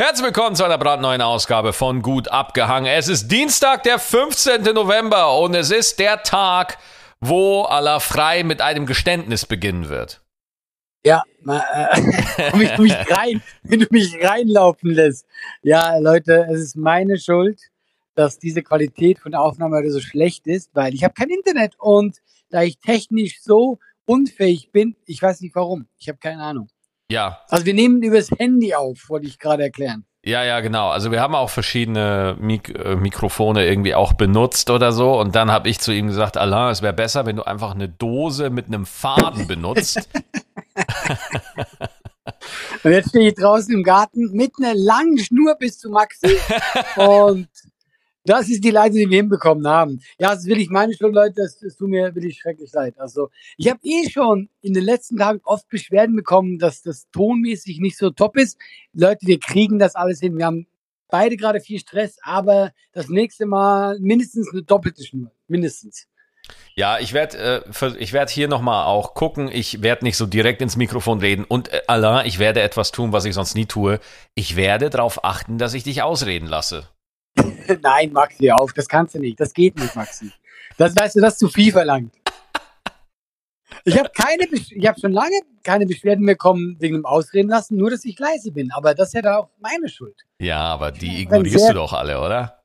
Herzlich willkommen zu einer brandneuen Ausgabe von Gut abgehangen. Es ist Dienstag, der 15. November und es ist der Tag, wo Allah frei mit einem Geständnis beginnen wird. Ja, äh, wenn, du mich rein, wenn du mich reinlaufen lässt. Ja, Leute, es ist meine Schuld, dass diese Qualität von der Aufnahme heute so schlecht ist, weil ich habe kein Internet und da ich technisch so unfähig bin, ich weiß nicht warum. Ich habe keine Ahnung. Ja. Also wir nehmen übers Handy auf, wollte ich gerade erklären. Ja, ja, genau. Also wir haben auch verschiedene Mik äh, Mikrofone irgendwie auch benutzt oder so. Und dann habe ich zu ihm gesagt, Alain, es wäre besser, wenn du einfach eine Dose mit einem Faden benutzt. und jetzt stehe ich draußen im Garten mit einer langen Schnur bis zu Maxi und das ist die Leistung, die wir hinbekommen haben. Ja, das will ich meine Schuld, Leute, das, das tut mir wirklich schrecklich leid. Also, ich habe eh schon in den letzten Tagen oft Beschwerden bekommen, dass das tonmäßig nicht so top ist. Leute, wir kriegen das alles hin. Wir haben beide gerade viel Stress, aber das nächste Mal mindestens eine doppelte Schnur. Mindestens. Ja, ich werde äh, werd hier nochmal auch gucken. Ich werde nicht so direkt ins Mikrofon reden. Und äh, Alain, ich werde etwas tun, was ich sonst nie tue. Ich werde darauf achten, dass ich dich ausreden lasse. Nein, Maxi, auf, das kannst du nicht. Das geht nicht, Maxi. Das weißt du, das ist zu viel verlangt. Ich habe keine, ich habe schon lange keine Beschwerden bekommen wegen dem Ausreden lassen, nur dass ich leise bin. Aber das ist ja da auch meine Schuld. Ja, aber die ignorierst du doch alle, oder?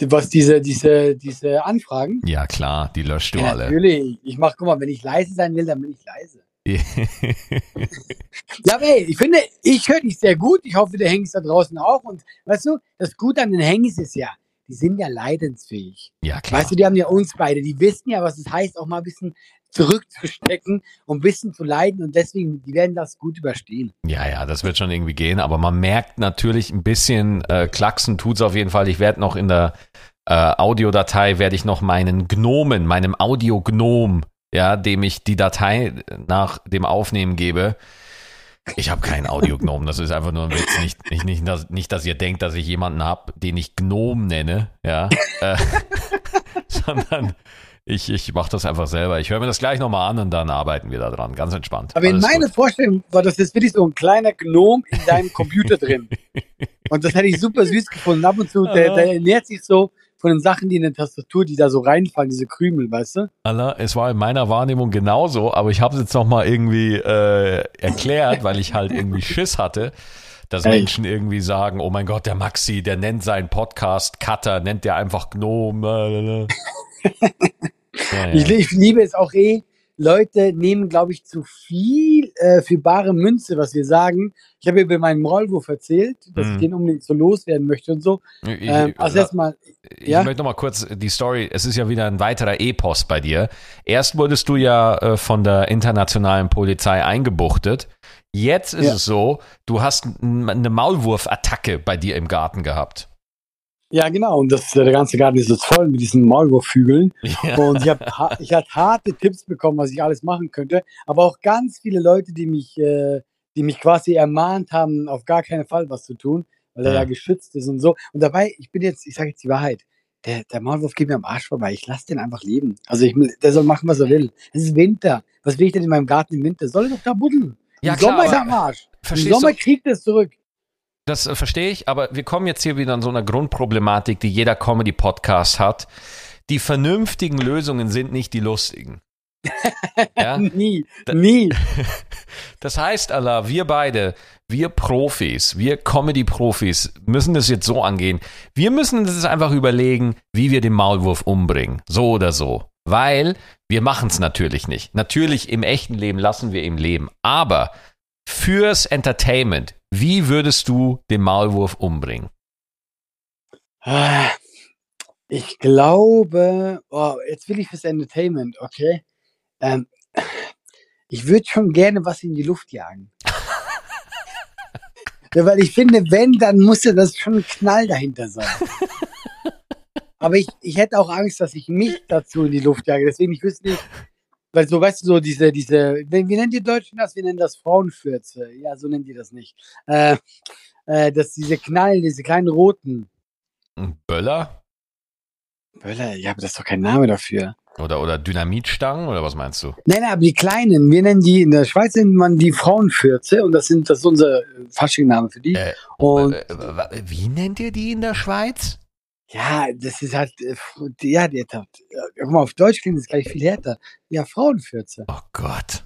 Was diese, diese, diese Anfragen? Ja, klar, die löscht du ja, alle. Natürlich. Ich mache, guck mal, wenn ich leise sein will, dann bin ich leise. ja, aber ey, ich finde, ich höre dich sehr gut. Ich hoffe, der Hengst da draußen auch. Und weißt du, das Gute an den Hengst ist ja, die sind ja leidensfähig. Ja, klar. Weißt du, die haben ja uns beide. Die wissen ja, was es heißt, auch mal ein bisschen zurückzustecken und ein bisschen zu leiden. Und deswegen, die werden das gut überstehen. Ja, ja, das wird schon irgendwie gehen. Aber man merkt natürlich ein bisschen, äh, Klacksen tut's auf jeden Fall. Ich werde noch in der äh, Audiodatei, werde ich noch meinen Gnomen, meinem Audiognom ja, dem ich die Datei nach dem Aufnehmen gebe. Ich habe keinen Audiognom, das ist einfach nur ein Witz. Nicht, nicht, nicht, dass, nicht, dass ihr denkt, dass ich jemanden habe, den ich Gnom nenne, ja, äh, sondern ich, ich mache das einfach selber. Ich höre mir das gleich nochmal an und dann arbeiten wir da dran. Ganz entspannt. Aber in meiner Vorstellung war das jetzt wirklich so ein kleiner Gnom in deinem Computer drin. Und das hätte ich super süß gefunden. Ab und zu, der, der ernährt sich so von den Sachen, die in der Tastatur, die da so reinfallen, diese Krümel, weißt du? Allah, es war in meiner Wahrnehmung genauso, aber ich habe es jetzt nochmal irgendwie äh, erklärt, weil ich halt irgendwie Schiss hatte, dass Ey. Menschen irgendwie sagen, oh mein Gott, der Maxi, der nennt seinen Podcast Cutter, nennt der einfach Gnome. ja, ja. Ich, ich liebe es auch eh, Leute nehmen, glaube ich, zu viel äh, für bare Münze, was wir sagen. Ich habe über meinen Maulwurf erzählt, dass mhm. ich den unbedingt so loswerden möchte und so. Ähm, also erstmal. Ja? Ich möchte noch mal kurz die Story. Es ist ja wieder ein weiterer Epos bei dir. Erst wurdest du ja äh, von der internationalen Polizei eingebuchtet. Jetzt ist ja. es so, du hast eine Maulwurfattacke bei dir im Garten gehabt. Ja, genau. Und das, der ganze Garten ist jetzt voll mit diesen Maulwurfhügeln. Ja. Und ich habe ich hab harte Tipps bekommen, was ich alles machen könnte. Aber auch ganz viele Leute, die mich, äh, die mich quasi ermahnt haben, auf gar keinen Fall was zu tun, weil er ja, ja geschützt ist und so. Und dabei, ich bin jetzt, ich sage jetzt die Wahrheit. Der, der Maulwurf geht mir am Arsch vorbei. Ich lasse den einfach leben. Also ich, der soll machen, was er will. Es ist Winter. Was will ich denn in meinem Garten im Winter? Soll er doch da buddeln. Ja, Im klar, Sommer ist er am Arsch. Im Sommer kriegt er es zurück. Das äh, verstehe ich, aber wir kommen jetzt hier wieder an so einer Grundproblematik, die jeder Comedy-Podcast hat. Die vernünftigen Lösungen sind nicht die lustigen. Ja? nie, nie. Das heißt, Allah, wir beide, wir Profis, wir Comedy-Profis müssen das jetzt so angehen. Wir müssen uns einfach überlegen, wie wir den Maulwurf umbringen. So oder so. Weil wir machen es natürlich nicht. Natürlich im echten Leben lassen wir ihn leben. Aber fürs Entertainment, wie würdest du den Maulwurf umbringen? Ich glaube, oh, jetzt will ich fürs Entertainment, okay? Ähm, ich würde schon gerne was in die Luft jagen. ja, weil ich finde, wenn, dann muss ja das schon ein Knall dahinter sein. Aber ich, ich hätte auch Angst, dass ich mich dazu in die Luft jage. Deswegen, ich wüsste nicht, weil so, weißt du, so diese, diese, wie nennen die Deutschen das? Wir nennen das Frauenfürze. Ja, so nennen die das nicht. Äh, äh, dass diese Knallen, diese kleinen roten. Böller? Böller, ja, aber das ist doch kein Name dafür. Oder, oder Dynamitstangen oder was meinst du? Nein, nein, aber die kleinen, wir nennen die, in der Schweiz nennt man die Frauenfürze und das sind, das ist unser Fasching-Name für die. Äh, Und- äh, äh, wie nennt ihr die in der Schweiz? Ja, das ist halt, äh, ja, die hat, ja, guck mal, auf Deutsch klingt das gleich viel härter. Ja, Frauenfürze. Oh Gott.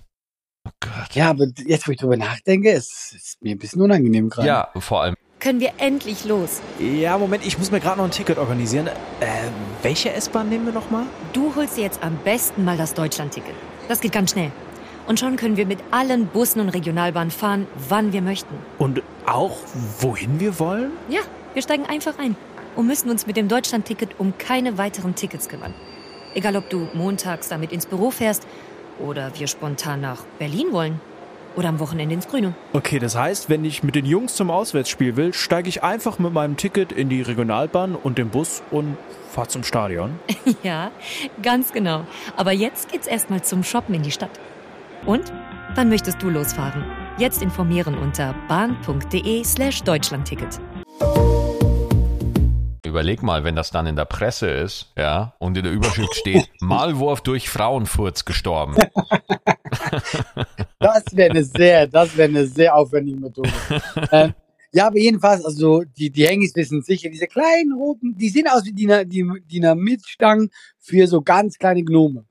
Oh Gott. Ja, aber jetzt, wo ich drüber nachdenke, es ist mir ein bisschen unangenehm gerade. Ja, vor allem. Können wir endlich los? Ja, Moment, ich muss mir gerade noch ein Ticket organisieren. Äh, welche S-Bahn nehmen wir nochmal? Du holst dir jetzt am besten mal das Deutschland-Ticket. Das geht ganz schnell. Und schon können wir mit allen Bussen und Regionalbahnen fahren, wann wir möchten. Und auch, wohin wir wollen? Ja, wir steigen einfach ein und müssen uns mit dem Deutschland-Ticket um keine weiteren Tickets kümmern. Egal, ob du montags damit ins Büro fährst oder wir spontan nach Berlin wollen oder am Wochenende ins Grüne. Okay, das heißt, wenn ich mit den Jungs zum Auswärtsspiel will, steige ich einfach mit meinem Ticket in die Regionalbahn und den Bus und fahr zum Stadion. Ja, ganz genau. Aber jetzt geht's erstmal zum Shoppen in die Stadt. Und? Wann möchtest du losfahren? Jetzt informieren unter bahn.de slash Deutschlandticket. Überleg mal, wenn das dann in der Presse ist, ja, und in der Überschrift steht, Maulwurf durch Frauenfurz gestorben. Das wäre eine sehr, das wäre eine sehr aufwendige Methode. ähm, ja, aber jedenfalls, also die, die Hengis wissen sicher, diese kleinen roten, die sehen aus wie Dina- die Dynamitstangen für so ganz kleine Gnome.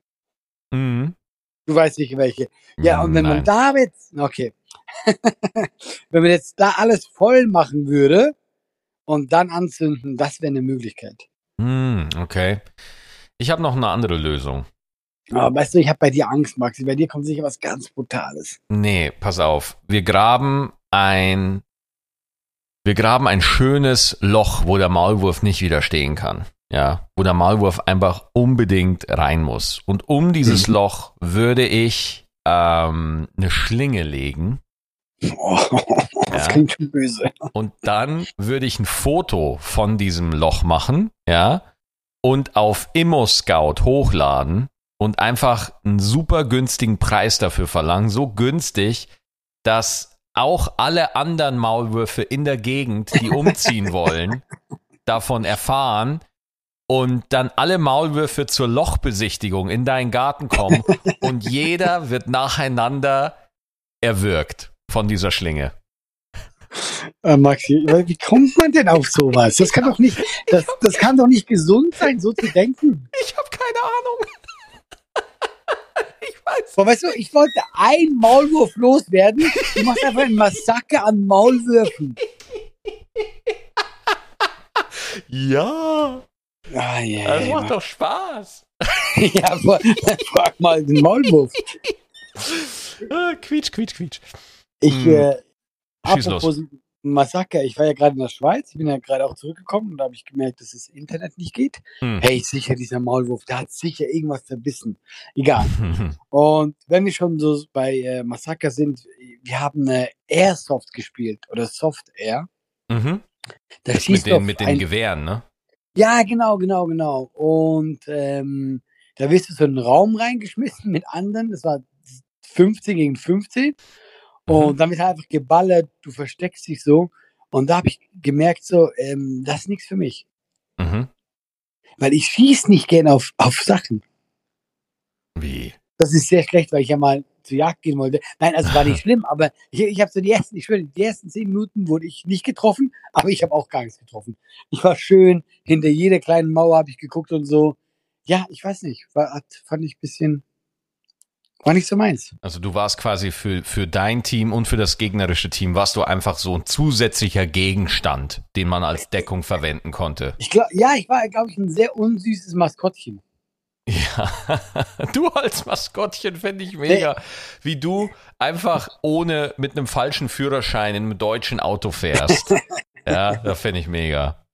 Mhm. Du weißt sicher welche. Ja, und wenn man Nein. da jetzt, okay, wenn man jetzt da alles voll machen würde und dann anzünden, das wäre eine Möglichkeit. Hm, okay. Ich habe noch eine andere Lösung. Aber weißt du, ich habe bei dir Angst, Maxi. Bei dir kommt sicher was ganz Brutales. Nee, pass auf. Wir graben ein, wir graben ein schönes Loch, wo der Maulwurf nicht widerstehen kann. Ja, wo der Maulwurf einfach unbedingt rein muss. Und um dieses Mhm. Loch würde ich ähm, eine Schlinge legen. Oh, das Ja. klingt schon böse. Und dann würde ich ein Foto von diesem Loch machen, ja, und auf ImmoScout hochladen und einfach einen super günstigen Preis dafür verlangen. So günstig, dass auch alle anderen Maulwürfe in der Gegend, die umziehen wollen, davon erfahren und dann alle Maulwürfe zur Lochbesichtigung in deinen Garten kommen und jeder wird nacheinander erwürgt von dieser Schlinge. Äh, Maxi, wie kommt man denn auf sowas? Das kann doch nicht, das, das kann doch nicht gesund sein, so zu denken. Ich habe keine Ahnung. ich weiß. Aber weißt du, ich wollte ein Maulwurf loswerden. Du machst einfach ein Massaker an Maulwürfen. Ja, Ah, yeah. das macht doch Spaß. ja, fra- frag mal den Maulwurf. Ah, quietsch, quietsch, quietsch. Ich, Hm. äh, Schieß apropos Massaker, ich war ja gerade in der Schweiz, ich bin ja gerade auch zurückgekommen und da habe ich gemerkt, dass das Internet nicht geht. Hm. Hey, sicher, dieser Maulwurf, der hat sicher irgendwas verbissen. Egal. Und wenn wir schon so bei äh, Massaker sind, wir haben äh, Airsoft gespielt oder Soft Air. mhm. Da Mit schießt den, auf mit den Gewehren, ne? Ja, genau, genau, genau. Und ähm, da wirst du so in einen Raum reingeschmissen mit anderen. Das war 15 gegen 15. Und dann wird einfach geballert, du versteckst dich so. Und da habe ich gemerkt, so, ähm, das ist nichts für mich. Mhm. Weil ich schieß nicht gern auf, auf Sachen. Wie? Das ist sehr schlecht, weil ich ja mal zur Jagd gehen wollte. Nein, also war nicht schlimm, aber ich, ich habe so die ersten, ich schwöre, die ersten zehn Minuten wurde ich nicht getroffen, aber ich habe auch gar nichts getroffen. Ich war schön, hinter jeder kleinen Mauer habe ich geguckt und so. Ja, ich weiß nicht, war, fand ich ein bisschen, war nicht so meins. Also du warst quasi für, für dein Team und für das gegnerische Team, warst du einfach so ein zusätzlicher Gegenstand, den man als Deckung verwenden konnte. Ich glaub, ja, ich war, glaube ich, ein sehr unsüßes Maskottchen. Ja, du als Maskottchen fände ich mega, wie du einfach ohne mit einem falschen Führerschein in einem deutschen Auto fährst. Ja, das fände ich mega.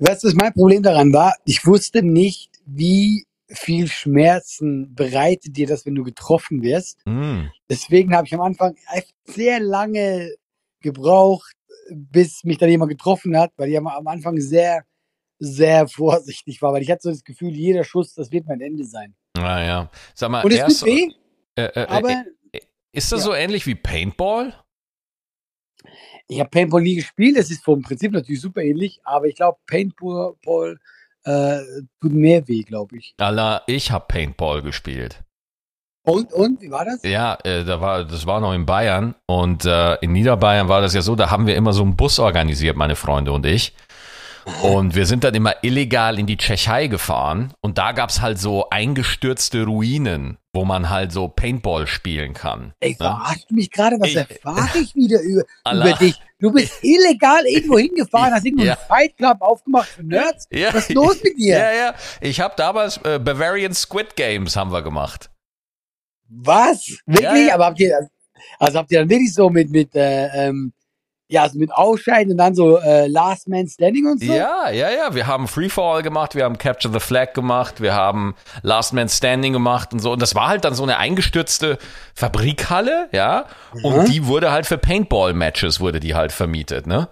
Weißt du, was mein Problem daran war? Ich wusste nicht, wie viel Schmerzen bereitet dir das, wenn du getroffen wirst. Mm. Deswegen habe ich am Anfang sehr lange gebraucht, bis mich dann jemand getroffen hat, weil ich am Anfang sehr, sehr vorsichtig war, weil ich hatte so das Gefühl, jeder Schuss, das wird mein Ende sein. Naja, sag mal, Und es erst, weh, äh, äh, aber äh, ist das ja. so ähnlich wie Paintball? ich habe Paintball nie gespielt. Es ist vom Prinzip natürlich super ähnlich, aber ich glaube, Paintball äh, tut mehr weh, glaube ich. Allah, ich habe Paintball gespielt. Und, und, wie war das? Ja, äh, da war, das war noch in Bayern und äh, in Niederbayern war das ja so, da haben wir immer so einen Bus organisiert, meine Freunde und ich. Und wir sind dann immer illegal in die Tschechei gefahren und da gab's halt so eingestürzte Ruinen, wo man halt so Paintball spielen kann. Ey, ne? verarschst du mich gerade? Was erfahre ich wieder über, Allah. über dich? Du bist illegal irgendwo hingefahren, hast irgendwo Ja. einen Fight Club aufgemacht für Nerds? Ja. Was ist los mit dir? Ja, ja. Ich habe damals äh, Bavarian Squid Games haben wir gemacht. Was? Wirklich? Ja, ja. Aber habt ihr, also habt ihr dann wirklich so mit, mit, äh, ähm, ja, also mit Ausscheiden und dann so äh, Last Man Standing und so? Ja, ja, ja. Wir haben Free for All gemacht, wir haben Capture the Flag gemacht, wir haben Last Man Standing gemacht und so. Und das war halt dann so eine eingestürzte Fabrikhalle, ja. Und Mhm. die wurde halt für Paintball-Matches wurde die halt vermietet, ne?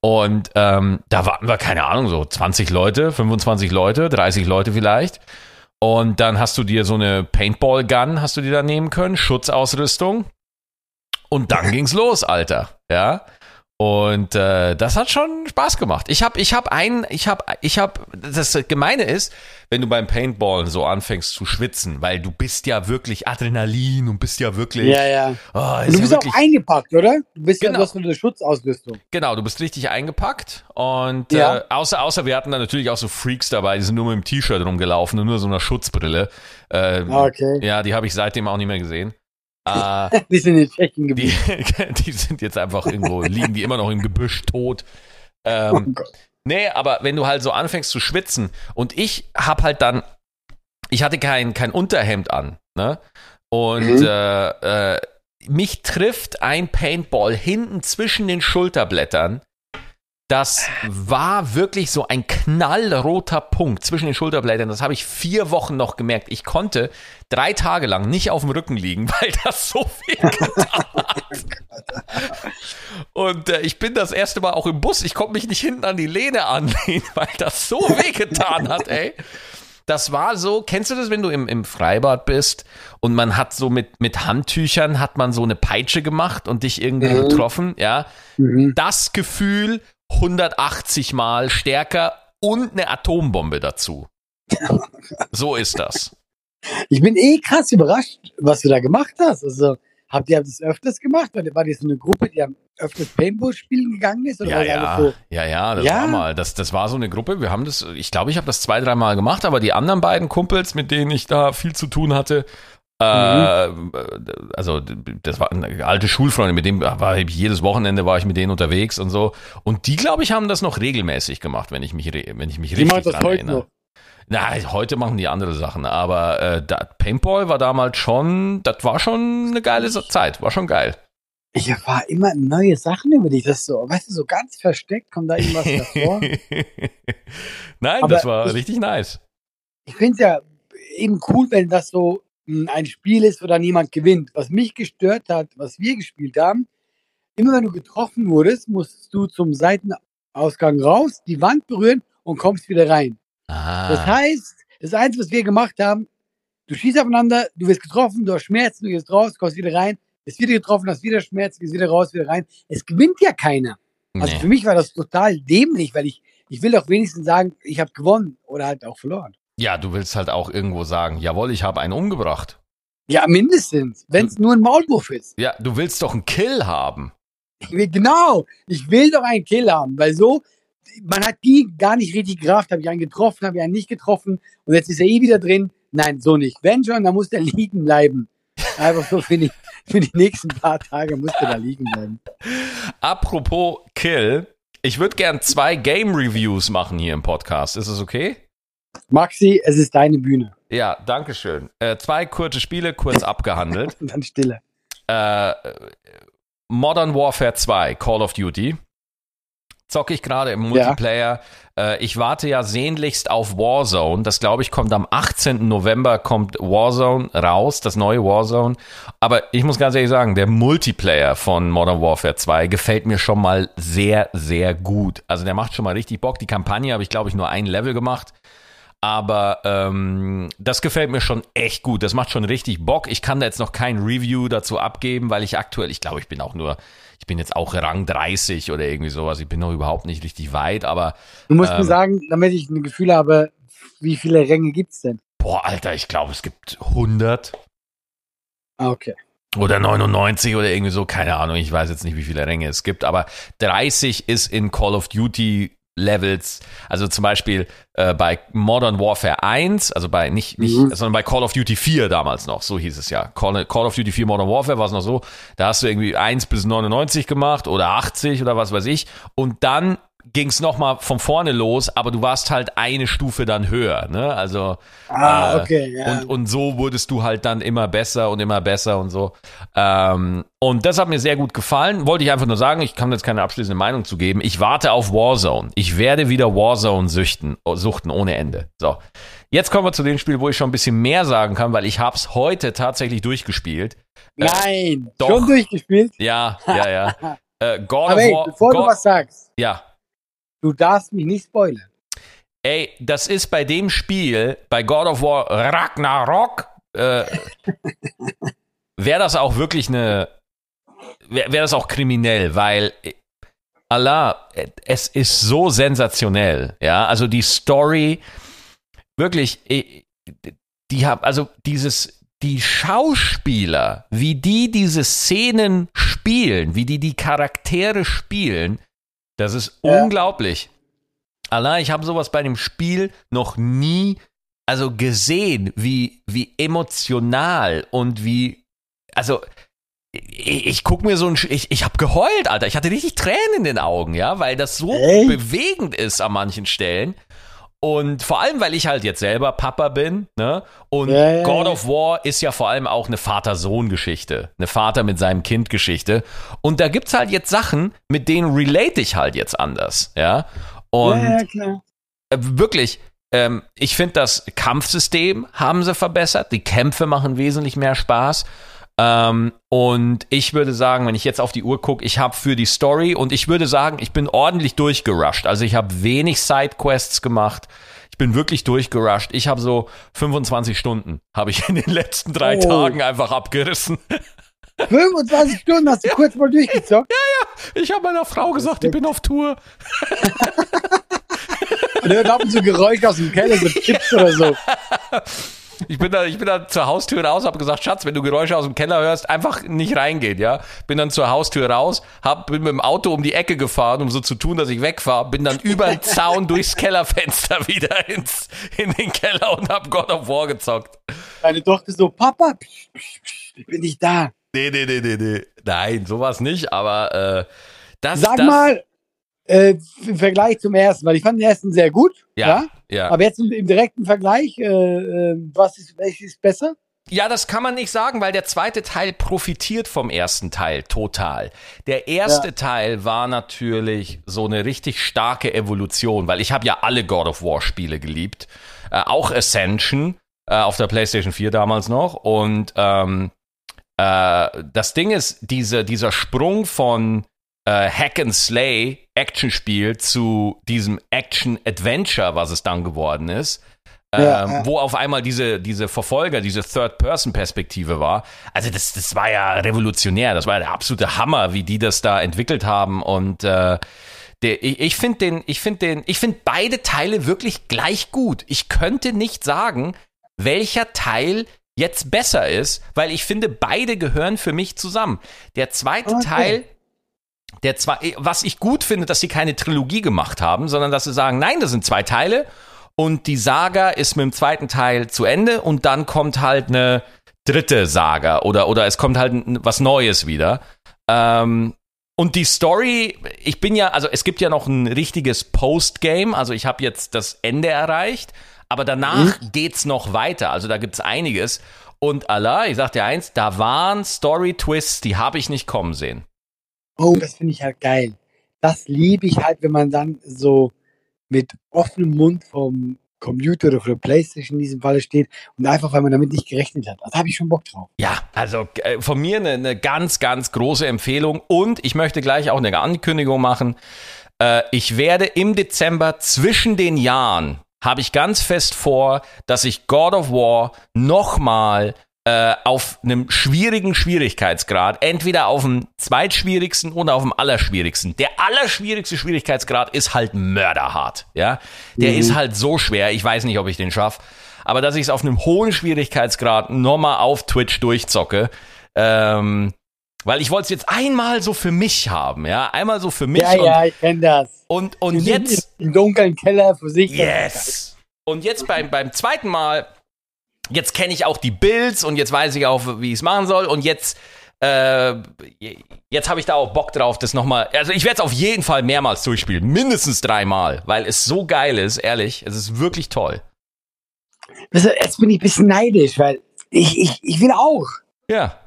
Und ähm, da waren wir, keine Ahnung, so 20 Leute, 25 Leute, 30 Leute vielleicht. Und dann hast du dir so eine Paintball-Gun, hast du dir da nehmen können, Schutzausrüstung. Und dann ging's los, Alter. Ja. Und äh, das hat schon Spaß gemacht. Ich habe, ich habe einen, ich habe, ich habe. Das Gemeine ist, wenn du beim Paintballen so anfängst zu schwitzen, weil du bist ja wirklich Adrenalin und bist ja wirklich. Ja, ja. Oh, du ja bist wirklich, auch eingepackt, oder? Du bist ja, Genau. du hast so eine Schutzausrüstung. Genau, du bist richtig eingepackt und Ja. äh, außer außer wir hatten da natürlich auch so Freaks dabei, die sind nur mit dem T-Shirt rumgelaufen und nur so einer Schutzbrille. Äh, Ah, Okay. Ja, die habe ich seitdem auch nicht mehr gesehen. Äh, Die sind in Tschechien die, geblieben. die sind jetzt einfach irgendwo, liegen die immer noch im Gebüsch tot. Oh Ähm, Gott. nee, aber wenn du halt so anfängst zu schwitzen und ich hab halt dann, ich hatte kein, kein Unterhemd an, ne? Und Mhm. äh, äh, mich trifft ein Paintball hinten zwischen den Schulterblättern. Das war wirklich so ein knallroter Punkt zwischen den Schulterblättern. Das habe ich vier Wochen noch gemerkt. Ich konnte drei Tage lang nicht auf dem Rücken liegen, weil das so viel getan hat. Und äh, ich bin das erste Mal auch im Bus. Ich konnte mich nicht hinten an die Lehne anlehnen, weil das so weh getan hat, ey. Das war so, kennst du das, wenn du im, im Freibad bist und man hat so mit, mit Handtüchern, hat man so eine Peitsche gemacht und dich irgendwie Mhm. getroffen, ja? Mhm. Das Gefühl 180 Mal stärker und eine Atombombe dazu. So ist das. Ich bin eh krass überrascht, was du da gemacht hast. Also, habt ihr das öfters gemacht? War, war das so eine Gruppe, die am öfters Paintball spielen gegangen ist? Oder Ja, ja, alles ja, ja, das Ja? war mal, das, das war so eine Gruppe. Wir haben das, ich glaube, ich habe das zwei, dreimal gemacht, aber die anderen beiden Kumpels, mit denen ich da viel zu tun hatte, äh, also das waren alte Schulfreunde, mit denen war ich jedes Wochenende war ich mit denen unterwegs und so. Und die, glaube ich, haben das noch regelmäßig gemacht, wenn ich mich, wenn ich mich Die richtig dran heute erinnere. noch. Na, heute machen die andere Sachen, aber äh, da, Paintball war damals schon, das war schon eine geile Zeit, war schon geil. Ich erfahre immer neue Sachen über dich. Das so, weißt du, so ganz versteckt kommt da irgendwas davor. Nein, Aber das war ich- richtig nice. ich finde es ja eben cool, wenn das so ein Spiel ist, wo dann jemand gewinnt. Was mich gestört hat, was wir gespielt haben, immer wenn du getroffen wurdest, musstest du zum Seitenausgang raus, die Wand berühren und kommst wieder rein. Ah. Das heißt, das Einzige, was wir gemacht haben, du schießt aufeinander, du wirst getroffen, du hast Schmerzen, du gehst raus, kommst wieder rein, bist wieder getroffen, hast wieder Schmerzen, gehst wieder raus, wieder rein. Es gewinnt ja keiner. Also nee. für mich war das total dämlich, weil ich, ich will doch wenigstens sagen, ich habe gewonnen oder halt auch verloren. Ja, du willst halt auch irgendwo sagen, jawohl, ich habe einen umgebracht. Ja, mindestens, wenn es nur ein Maulwurf ist. Ja, du willst doch einen Kill haben. Genau, ich will doch einen Kill haben, weil so, man hat die gar nicht richtig gerafft, habe ich einen getroffen, habe ich einen nicht getroffen und jetzt ist er eh wieder drin. Nein, so nicht. Wenn schon, dann muss der liegen bleiben. Einfach so für die, für die nächsten paar Tage muss der da liegen bleiben. Apropos Kill, ich würde gern zwei Game Reviews machen hier im Podcast. Ist es okay? Maxi, es ist deine Bühne. Ja, danke schön. Äh, zwei kurze Spiele, kurz abgehandelt. Und dann Stille. Äh, Modern Warfare 2, Call of Duty. Zocke ich gerade im Multiplayer. Äh, ich warte ja sehnlichst auf Warzone. Das glaube ich kommt am 18. November kommt Warzone raus, das neue Warzone. Aber ich muss ganz ehrlich sagen, der Multiplayer von Modern Warfare 2 gefällt mir schon mal sehr, sehr gut. Also der macht schon mal richtig Bock. Die Kampagne habe ich glaube ich nur ein Level gemacht. Aber ähm, das gefällt mir schon echt gut. Das macht schon richtig Bock. Ich kann da jetzt noch kein Review dazu abgeben, weil ich aktuell, ich glaube, ich bin auch nur, ich bin jetzt auch Rang 30 oder irgendwie sowas. Ich bin noch überhaupt nicht richtig weit, aber Du musst Ähm. mir sagen, damit ich ein Gefühl habe, wie viele Ränge gibt's denn? Boah, Alter, ich glaube, es gibt 100 Ah, okay. oder 99 oder irgendwie so, keine Ahnung, ich weiß jetzt nicht, wie viele Ränge es gibt, aber 30 ist in Call of Duty Levels, also zum Beispiel äh, bei Modern Warfare 1, also bei nicht, nicht, Mhm. sondern bei Call of Duty 4 damals noch, so hieß es ja. Call, Call of Duty 4 Modern Warfare war es noch so, da hast du irgendwie 1 bis 99 gemacht oder 80 oder was weiß ich und dann ging es nochmal von vorne los, aber du warst halt eine Stufe dann höher, ne? Also Ah, äh, okay, ja. und, und so wurdest du halt dann immer besser und immer besser und so. Ähm, und das hat mir sehr gut gefallen. Wollte ich einfach nur sagen, ich kann jetzt keine abschließende Meinung zu geben. Ich warte auf Warzone. Ich werde wieder Warzone süchten, suchten ohne Ende. So. Jetzt kommen wir zu dem Spiel, wo ich schon ein bisschen mehr sagen kann, weil ich hab's heute tatsächlich durchgespielt. Nein, doch. schon durchgespielt. Ja, ja, ja. Äh, God Aber of ey, War. bevor du God, was sagst, ja. Du darfst mich nicht spoilern. Ey, das ist bei dem Spiel, bei God of War Ragnarok, äh, wäre das auch wirklich eine, wäre wär das auch kriminell, weil äh, Allah, äh, es ist so sensationell, ja, also die Story, wirklich, äh, die haben, also dieses, die Schauspieler, wie die diese Szenen spielen, wie die die Charaktere spielen, das ist Ja. unglaublich. Allein, ich habe sowas bei dem Spiel noch nie also gesehen, wie, wie emotional und wie, also ich, ich guck mir so ein, ich, ich habe geheult, Alter. Ich hatte richtig Tränen in den Augen, ja, weil das so Echt? bewegend ist an manchen Stellen. Und vor allem, weil ich halt jetzt selber Papa bin, ne? Und Ja, ja, God of War ist ja vor allem auch eine Vater-Sohn-Geschichte. Eine Vater mit seinem Kind-Geschichte. Und da gibt's halt jetzt Sachen, mit denen relate ich halt jetzt anders, ja. Und ja, ja, klar. äh, wirklich, ähm, ich finde, das Kampfsystem haben sie verbessert. Die Kämpfe machen wesentlich mehr Spaß. Ähm, und ich würde sagen, wenn ich jetzt auf die Uhr gucke, ich habe für die Story und ich würde sagen, ich bin ordentlich durchgerusht. Also ich habe wenig Sidequests gemacht. Ich bin wirklich durchgerusht. Ich habe so 25 Stunden, habe ich in den letzten drei Oh. Tagen einfach abgerissen. 25 Stunden hast du kurz mal durchgezockt. Ich habe meiner Frau gesagt, ich bin auf Tour. Und hört ab und zu Geräusche aus dem Keller, so Chips oder so. Ich bin da, ich bin da zur Haustür raus, habe gesagt, Schatz, wenn du Geräusche aus dem Keller hörst, einfach nicht reingehen, ja. Bin dann zur Haustür raus, hab, bin mit dem Auto um die Ecke gefahren, um so zu tun, dass ich wegfahre, bin dann über den Zaun durchs Kellerfenster wieder ins, in den Keller und hab God of War gezockt. Deine Tochter so, Papa, psch, psch, psch, ich bin nicht da. Nee, nee, nee, nee, nee. Nein, sowas nicht, aber äh, das, Sag das, mal, äh, im Vergleich zum ersten, weil ich fand den ersten sehr gut. Ja, Ja. Ja. Aber jetzt im, direkten Vergleich, äh, äh, was ist, welches ist besser? Ja, das kann man nicht sagen, weil der zweite Teil profitiert vom ersten Teil total. Der erste Ja. Teil war natürlich so eine richtig starke Evolution, weil ich habe ja alle God of War Spiele geliebt, äh, auch Ascension äh, auf der PlayStation 4 damals noch und ähm, äh, das Ding ist, diese, dieser Sprung von äh, Hack and Slay Actionspiel zu diesem Action Adventure, was es dann geworden ist, Ja, ähm, ja. wo auf einmal diese, diese Verfolger, diese Third-Person-Perspektive war. Also das, das war ja revolutionär, das war der absolute Hammer, wie die das da entwickelt haben und äh, der, ich, ich finde den, ich finde den, ich finde beide Teile wirklich gleich gut. Ich könnte nicht sagen, welcher Teil jetzt besser ist, weil ich finde, beide gehören für mich zusammen. Der zweite Okay. Teil, der zwei, was ich gut finde, dass sie keine Trilogie gemacht haben, sondern dass sie sagen, nein, das sind zwei Teile und die Saga ist mit dem zweiten Teil zu Ende und dann kommt halt eine dritte Saga oder, oder es kommt halt was Neues wieder. Ähm, und die Story, ich bin ja, also es gibt ja noch ein richtiges Postgame, also ich habe jetzt das Ende erreicht, aber danach geht's noch weiter, also da gibt's einiges. Und Allah, ich sag dir eins, da waren Story-Twists, die habe ich nicht kommen sehen. Oh, das finde ich halt geil. Das liebe ich halt, wenn man dann so mit offenem Mund vom Computer oder von der Playstation in diesem Falle steht und einfach, weil man damit nicht gerechnet hat. Da habe ich schon Bock drauf. Ja, also äh, von mir eine, eine ganz, ganz große Empfehlung. Und ich möchte gleich auch eine Ankündigung machen. Äh, ich werde im Dezember zwischen den Jahren, habe ich ganz fest vor, dass ich God of War nochmal auf einem schwierigen Schwierigkeitsgrad, entweder auf dem zweitschwierigsten oder auf dem allerschwierigsten. Der allerschwierigste Schwierigkeitsgrad ist halt mörderhart, ja. Der mhm. ist halt so schwer, ich weiß nicht, ob ich den schaffe. Aber dass ich es auf einem hohen Schwierigkeitsgrad nochmal auf Twitch durchzocke, ähm, weil ich wollte es jetzt einmal so für mich haben, ja, einmal so für mich. Ja, und, ja, ich kenne das. Und, und jetzt. Im dunklen Keller für sich. Yes. Und jetzt beim, beim zweiten Mal jetzt kenne ich auch die Builds und jetzt weiß ich auch, wie ich es machen soll und jetzt äh, jetzt habe ich da auch Bock drauf, das nochmal. Also ich werde es auf jeden Fall mehrmals durchspielen, mindestens dreimal, weil es so geil ist, ehrlich. Es ist wirklich toll. Jetzt bin ich ein bisschen neidisch, weil ich, ich, ich will auch. Ja.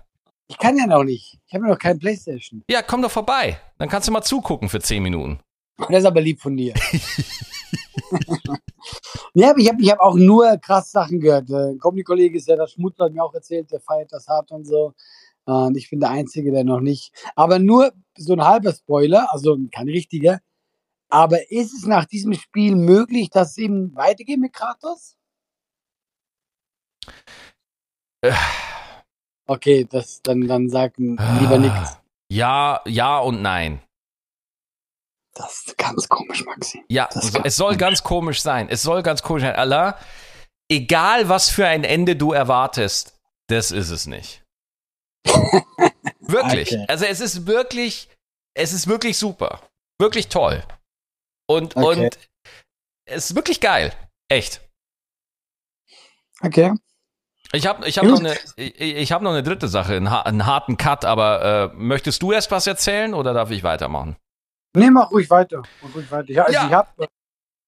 Ich kann ja noch nicht. Ich habe ja noch kein Playstation. Ja, komm doch vorbei. Dann kannst du mal zugucken für zehn Minuten. Das ist aber lieb von dir. ja, ich habe ich hab auch nur krass Sachen gehört. Ein Comedy-Kollege ist ja der Schmutzler, hat mir auch erzählt, der feiert das hart und so. Und ich bin der Einzige, der noch nicht. Aber nur so ein halber Spoiler, also kein richtiger. Aber ist es nach diesem Spiel möglich, dass es eben weitergeht mit Kratos? Äh. Okay, das, dann, dann sagen lieber nichts. Ja, ja und nein. Das ist ganz komisch, Maxi. Ja, es soll ganz komisch sein. Es soll ganz komisch sein. Allah, egal was für ein Ende du erwartest, das ist es nicht. wirklich. Okay. Also es ist wirklich, es ist wirklich super. Wirklich toll. Und, okay. und es ist wirklich geil. Echt. Okay. Ich habe ich hab noch, eine, ich, ich hab noch eine dritte Sache, einen, einen harten Cut, aber äh, möchtest du erst was erzählen oder darf ich weitermachen? Nee, mach ruhig weiter. Mach ruhig weiter. Ich, also ja. ich habe äh,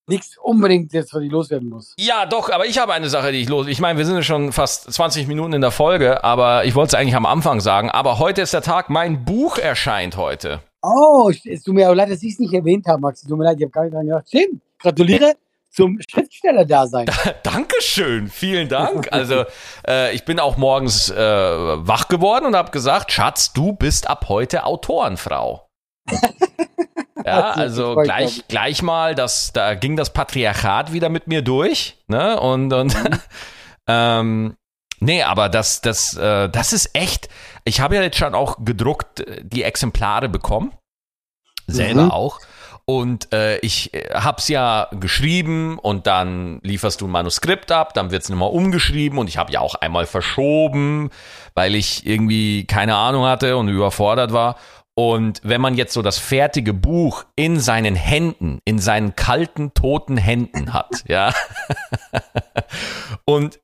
nichts unbedingt jetzt, was ich loswerden muss. Ja, doch, aber ich habe eine Sache, die ich los. Ich meine, wir sind ja schon fast 20 Minuten in der Folge, aber ich wollte es eigentlich am Anfang sagen. Aber heute ist der Tag, mein Buch erscheint heute. Oh, es tut mir auch leid, dass ich es nicht erwähnt habe, Max. Es tut mir leid, ich habe gar nicht dran gedacht. Schön, gratuliere zum Schriftsteller-Dasein. Dankeschön, vielen Dank. Also äh, ich bin auch morgens äh, wach geworden und habe gesagt, Schatz, du bist ab heute Autorenfrau. Ja, also gleich, gleich mal, das, da ging das Patriarchat wieder mit mir durch, ne? Und, und mhm. ähm, nee, aber das, das, äh, das ist echt. Ich habe ja jetzt schon auch gedruckt äh, die Exemplare bekommen. Selber mhm. auch. Und äh, ich äh, hab's ja geschrieben und dann lieferst du ein Manuskript ab, dann wird's nochmal umgeschrieben und ich habe ja auch einmal verschoben, weil ich irgendwie keine Ahnung hatte und überfordert war. Und wenn man jetzt so das fertige Buch in seinen Händen, in seinen kalten, toten Händen hat, ja, und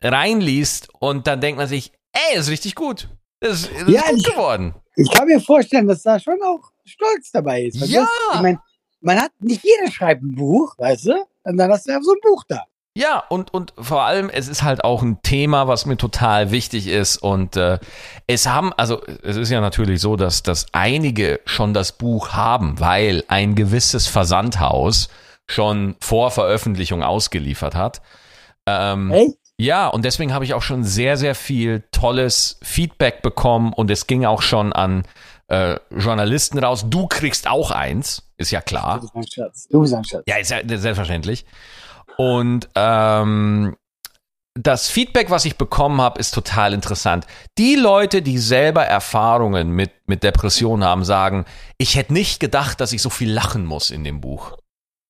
reinliest und dann denkt man sich, ey, ist richtig gut. Das, das ja, ist gut ich, geworden. Ich kann mir vorstellen, dass da schon auch Stolz dabei ist. Ja. Das, ich meine, man hat, nicht jeder schreibt ein Buch, weißt du? Und dann hast du ja so ein Buch da. Ja, und, und vor allem, es ist halt auch ein Thema, was mir total wichtig ist. Und äh, es haben, also es ist ja natürlich so, dass, dass einige schon das Buch haben, weil ein gewisses Versandhaus schon vor Veröffentlichung ausgeliefert hat. Ähm, hey? Ja, und deswegen habe ich auch schon sehr, sehr viel tolles Feedback bekommen und es ging auch schon an äh, Journalisten raus. Du kriegst auch eins, ist ja klar. Du bist ein Schatz. Du bist ein Schatz. Ja, ist ja selbstverständlich. Und ähm, das Feedback, was ich bekommen habe, ist total interessant. Die Leute, die selber Erfahrungen mit, mit Depressionen haben, sagen, ich hätte nicht gedacht, dass ich so viel lachen muss in dem Buch.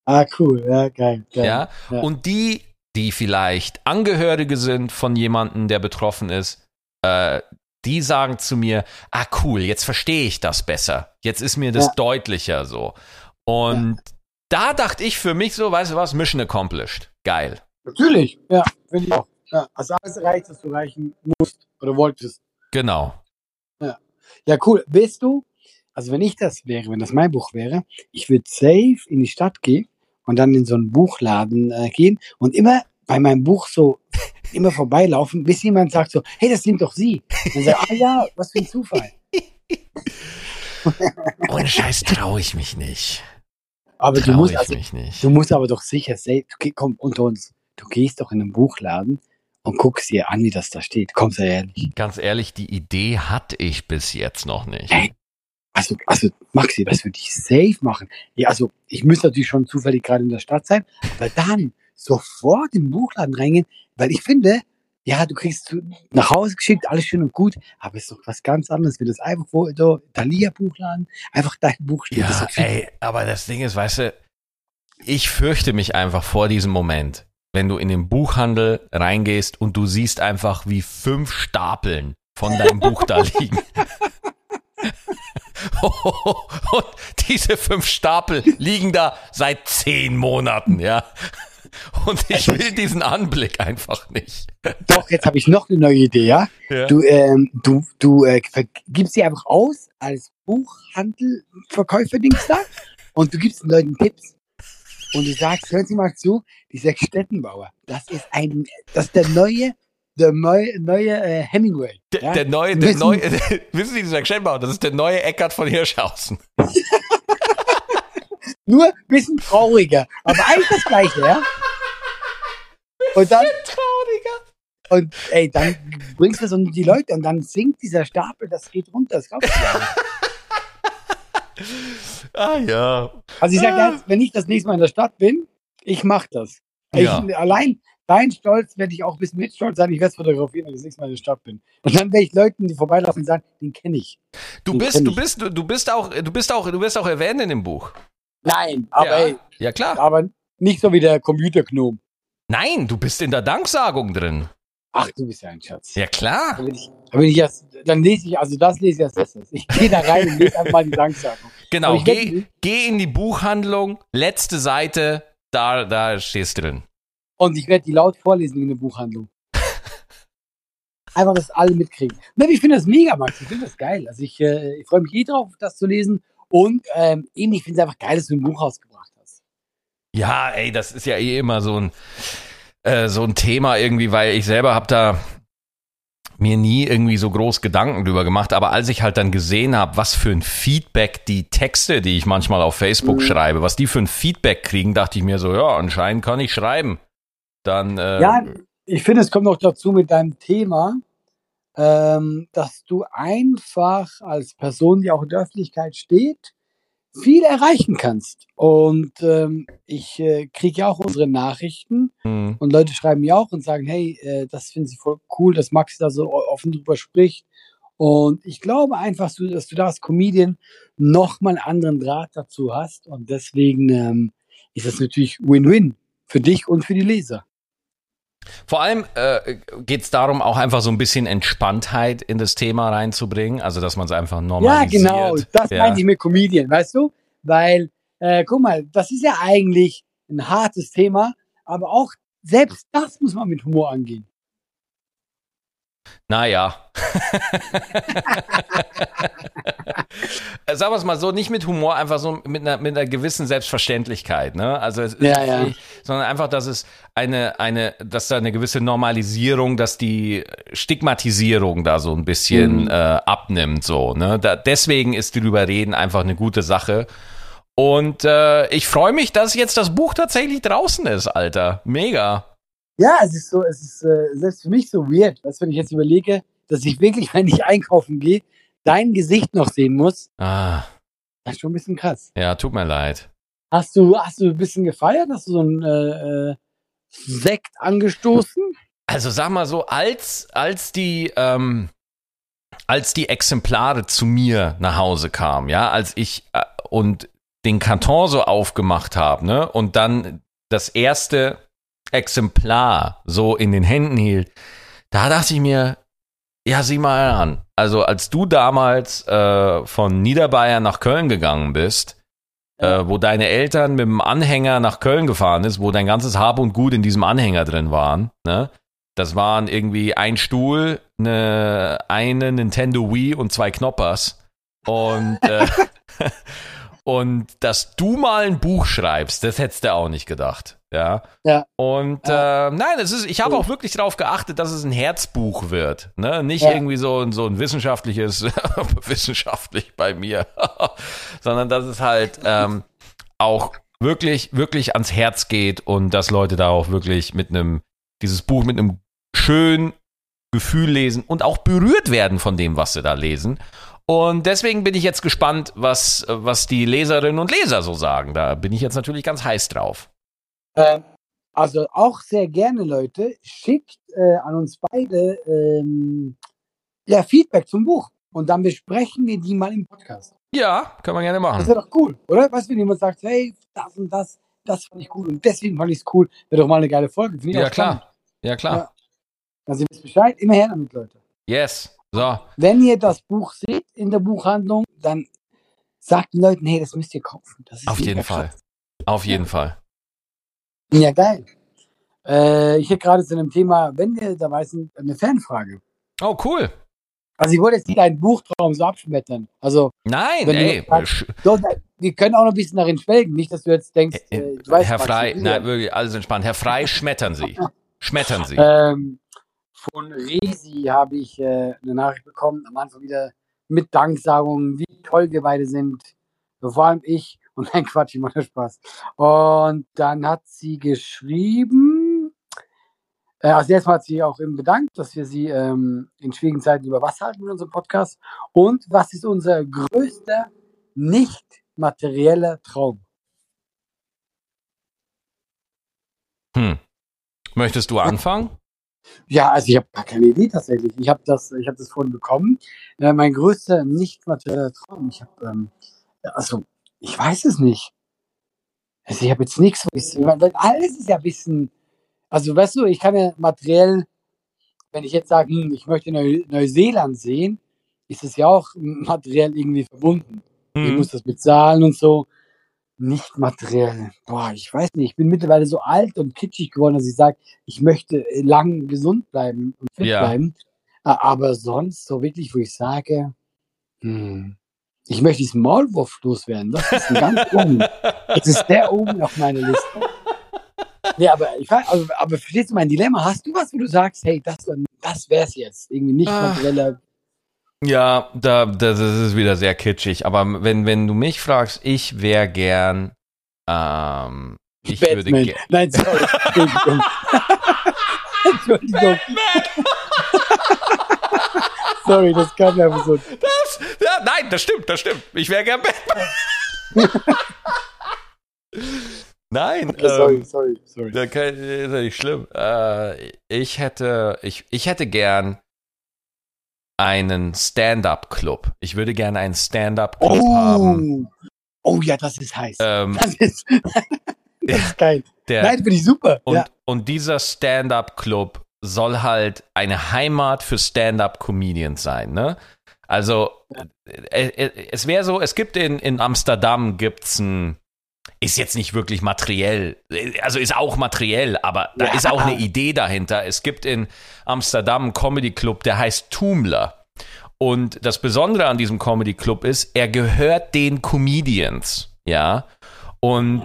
Ah, cool, ja, geil. geil. Ja? ja. Und die, die vielleicht Angehörige sind von jemandem, der betroffen ist, äh, die sagen zu mir, ah cool, jetzt verstehe ich das besser. Jetzt ist mir das ja. deutlicher so. Und ja da dachte ich für mich so, weißt du was, Mission accomplished. Geil. Natürlich, ja, finde ich auch. Ja, also alles erreicht, was du erreichen musst oder wolltest. Genau. Ja. ja, cool. Weißt du, also wenn ich das wäre, wenn das mein Buch wäre, ich würde safe in die Stadt gehen und dann in so einen Buchladen äh, gehen und immer bei meinem Buch so immer vorbeilaufen, bis jemand sagt so, hey, das sind doch Sie. dann sage ich, ah ja, was für ein Zufall. Ohne Scheiß traue ich mich nicht. Aber du musst, also, du musst aber doch sicher say, du, komm, unter uns, du gehst doch in einen Buchladen und guckst dir an, wie das da steht. Komm, sei ehrlich. Ganz ehrlich, die Idee hatte ich bis jetzt noch nicht. Hey, also, also, Maxi, was würde ich safe machen? Ja, also, ich müsste natürlich schon zufällig gerade in der Stadt sein, aber dann sofort im Buchladen reingehen, weil ich finde, ja, du kriegst nach Hause geschickt, alles schön und gut, aber es ist doch was ganz anderes, wie das einfach wo da Thalia Buchladen, einfach dein Buch steht. Ja, ey, aber das Ding ist, weißt du, ich fürchte mich einfach vor diesem Moment, wenn du in den Buchhandel reingehst und du siehst einfach, wie fünf Stapeln von deinem Buch da liegen. und diese fünf Stapel liegen da seit zehn Monaten, ja. Und ich will diesen Anblick einfach nicht. Doch, jetzt habe ich noch eine neue Idee, ja? ja. Du, ähm, du, du äh, gibst sie einfach aus als Buchhandelverkäufer-Dings da und du gibst den Leuten Tipps. Und du sagst, hören Sie mal zu, dieser Stettenbauer, das ist ein, das ist der neue, der neue, neue äh, Hemingway. Der, ja? der neue, der neue, wissen Sie, dieser Stettenbauer, das ist der neue Eckart von Hirschhausen. Nur ein bisschen trauriger, aber eigentlich das Gleiche, ja? Und dann, trauriger. Und ey, dann bringst du so die Leute und dann sinkt dieser Stapel, das geht runter, das glaubst du ja nicht. Ah ja. Also ich sage ah. jetzt, wenn ich das nächste Mal in der Stadt bin, ich mach das. Ja. Ich, allein dein Stolz werde ich auch ein bisschen mit stolz sein, ich werde es fotografieren, wenn ich das nächste Mal in der Stadt bin. Und dann werde ich Leuten, die vorbeilaufen, sagen, den kenne ich. Du den bist, du bist, du bist auch, du bist auch, du wirst auch erwähnt in dem Buch. Nein, aber ja. ey, ja klar. Aber nicht so wie der Computergnom. Nein, du bist in der Danksagung drin. Ach, du bist ja ein Schatz. Ja, klar. Dann, ich, dann, ich erst, dann lese ich, also das lese ich als erstes. Ich gehe da rein und lese einfach mal die Danksagung. Genau, geh, geh in die Buchhandlung, letzte Seite, da, da stehst du drin. Und ich werde die laut vorlesen in der Buchhandlung. Einfach, dass alle mitkriegen. ich finde das mega, Max. Ich finde das geil. Also ich, äh, ich freue mich eh drauf, das zu lesen. Und ähm, eben, ich finde es einfach geil, dass du ein Buch rausgebracht hast. Ja, ey, das ist ja eh immer so ein, äh, so ein Thema irgendwie, weil ich selber habe da mir nie irgendwie so groß Gedanken drüber gemacht, aber als ich halt dann gesehen habe, was für ein Feedback die Texte, die ich manchmal auf Facebook mhm. schreibe, was die für ein Feedback kriegen, dachte ich mir so, ja, anscheinend kann ich schreiben. Dann äh, Ja, ich finde, es kommt noch dazu mit deinem Thema, ähm, dass du einfach als Person, die auch in der Öffentlichkeit steht, viel erreichen kannst. Und ähm, ich äh, kriege ja auch unsere Nachrichten mhm. und Leute schreiben mir auch und sagen, hey, äh, das finden sie voll cool, dass Maxi da so offen drüber spricht. Und ich glaube einfach, dass du da als Comedian nochmal einen anderen Draht dazu hast. Und deswegen ähm, ist das natürlich Win-Win für dich und für die Leser. Vor allem äh, geht es darum, auch einfach so ein bisschen Entspanntheit in das Thema reinzubringen, also dass man es einfach normalisiert. Ja, genau, das ja. meinte ich mit Comedian, weißt du? Weil, äh, guck mal, das ist ja eigentlich ein hartes Thema, aber auch selbst das muss man mit Humor angehen. Naja. Sagen wir es mal so, nicht mit Humor, einfach so mit einer, mit einer gewissen Selbstverständlichkeit, ne? Also ja, ja. sondern einfach, dass es eine, eine, dass da eine gewisse Normalisierung, dass die Stigmatisierung da so ein bisschen mhm. äh, abnimmt, so, ne? Da, deswegen ist drüber reden einfach eine gute Sache. Und äh, ich freue mich, dass jetzt das Buch tatsächlich draußen ist, Alter. Mega. Ja, es ist so, es ist äh, selbst für mich so weird, was wenn ich jetzt überlege, dass ich wirklich, wenn ich einkaufen gehe, dein Gesicht noch sehen muss. Ah. Das ist schon ein bisschen krass. Ja, tut mir leid. Hast du, hast du ein bisschen gefeiert? Hast du so ein äh, äh, Sekt angestoßen? Also sag mal so, als, als die, ähm, als die Exemplare zu mir nach Hause kamen, ja, als ich äh, und den Karton so aufgemacht habe, ne, und dann das erste Exemplar so in den Händen hielt, da dachte ich mir, ja, sieh mal an. Also als du damals äh, von Niederbayern nach Köln gegangen bist, äh, wo deine Eltern mit dem Anhänger nach Köln gefahren ist, wo dein ganzes Hab und Gut in diesem Anhänger drin waren, ne? Das waren irgendwie ein Stuhl, eine, eine Nintendo Wii und zwei Knoppers. Und, äh, und dass du mal ein Buch schreibst, das hättest du auch nicht gedacht. Ja. Ja. Und ja. Äh, nein, es ist, ich habe auch wirklich darauf geachtet, dass es ein Herzbuch wird. Ne? Nicht ja. irgendwie so, ein so ein wissenschaftliches, wissenschaftlich bei mir, sondern dass es halt ähm, auch wirklich, wirklich ans Herz geht und dass Leute da auch wirklich mit einem, dieses Buch mit einem schönen Gefühl lesen und auch berührt werden von dem, was sie da lesen. Und deswegen bin ich jetzt gespannt, was, was die Leserinnen und Leser so sagen. Da bin ich jetzt natürlich ganz heiß drauf. Äh, Also auch sehr gerne, Leute. Schickt äh, an uns beide ähm, ja, Feedback zum Buch. Und dann besprechen wir die mal im Podcast. Ja, können wir gerne Das machen. wäre doch cool, oder? Weißt du, wenn jemand sagt, hey, das und das, das fand ich cool und deswegen fand ich es cool, wäre doch mal eine geile Folge. Ja, klar. Ja, klar. Ja. Also ihr wisst Bescheid, immer her damit, Leute. Yes. So. Wenn ihr das Buch seht in der Buchhandlung, dann sagt den Leuten, hey, das müsst ihr kaufen. Auf jeden Fall. krass. Auf jeden Fall. Ja, geil. Äh, ich hätte gerade zu einem Thema, wenn wir dabei sind, eine Fanfrage. Oh, cool. Also ich wollte jetzt nicht deinen Buchtraum so abschmettern. Also Nein, ey. so, wir können auch noch ein bisschen darin schwelgen. Nicht, dass du jetzt denkst, äh, du weißt, Herr Frei, nein, wirklich, alles entspannt. Herr Frei, schmettern Sie. Schmettern Sie. Ähm, von Resi habe ich äh, eine Nachricht bekommen, am Anfang wieder mit Danksagungen, wie toll wir beide sind. Vor allem ich. Und nein, Quatsch, ich mache Spaß. Und dann hat sie geschrieben, äh, also erstmal hat sie auch eben bedankt, dass wir sie ähm, in schwierigen Zeiten über Wasser halten mit unserem Podcast. Und was ist unser größter nicht materieller Traum? Hm. Möchtest du anfangen? Ja, also ich habe gar keine Idee tatsächlich. Ich habe das, ich habe das vorhin bekommen. Äh, mein größter nicht materieller Traum. Ich habe, ähm, also ich weiß es nicht. Also ich habe jetzt nichts, wo ich, weil alles ist ja ein bisschen, also weißt du, ich kann ja materiell, wenn ich jetzt sage, hm, ich möchte Neu Neuseeland sehen, ist es ja auch materiell irgendwie verbunden. Ich Hm. muss das bezahlen und so. Nicht materiell. Boah, ich weiß nicht. Ich bin mittlerweile so alt und kitschig geworden, dass ich sage, ich möchte lang gesund bleiben und fit Ja. bleiben. Aber sonst so wirklich, wo ich sage, hm, ich möchte diesen Maulwurf loswerden. Das ist ganz oben. Das ist sehr oben auf meiner Liste. Nee, aber ich weiß, aber, aber verstehst du mein Dilemma? Hast du was, wo du sagst, hey, das, das wär's jetzt? Irgendwie nicht Ah. materieller. Ja, da, das ist wieder sehr kitschig. Aber wenn, wenn du mich fragst, ich wäre gern, ähm, ich würde Batman. ge- Nein, sorry. Entschuldigung. Entschuldigung. sorry, das kam einfach so. Das, ja, nein, das stimmt, das stimmt. Ich wäre gern Batman. nein, Okay, sorry, ähm, sorry, sorry. da kann, ist ja nicht schlimm. Äh, ich hätte, ich, ich hätte gern einen Stand-up-Club. Ich würde gerne einen Stand-up-Club haben. Oh. oh ja, das ist heiß. Ähm, Das ist, das ist geil. der, Nein, finde ich super. Und, ja. und dieser Stand-up-Club soll halt eine Heimat für Stand-up-Comedians sein, ne? Also äh, äh, es wäre so, es gibt in, in Amsterdam gibt's ein, ist jetzt nicht wirklich materiell, also ist auch materiell, aber da Ja. ist auch eine Idee dahinter. Es gibt in Amsterdam einen Comedy-Club, der heißt Tumler. Und das Besondere an diesem Comedy-Club ist, er gehört den Comedians, ja. Und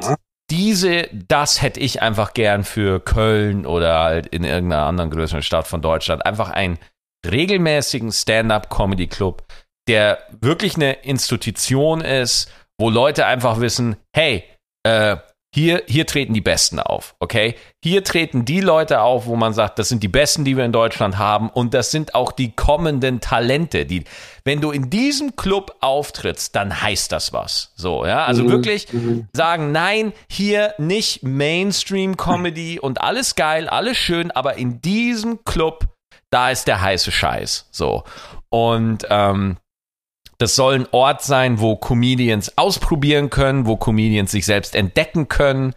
diese, das hätte ich einfach gern für Köln oder halt in irgendeiner anderen größeren Stadt von Deutschland. Einfach einen regelmäßigen Stand-up-Comedy-Club, der wirklich eine Institution ist, wo Leute einfach wissen, hey, äh, hier, hier treten die Besten auf, okay? Hier treten die Leute auf, wo man sagt, das sind die Besten, die wir in Deutschland haben und das sind auch die kommenden Talente, die, wenn du in diesem Club auftrittst, dann heißt das was. So, ja, also Mhm, wirklich mhm. sagen, nein, hier nicht Mainstream-Comedy und alles geil, alles schön, aber in diesem Club, da ist der heiße Scheiß. So. Und ähm, das soll ein Ort sein, wo Comedians ausprobieren können, wo Comedians sich selbst entdecken können,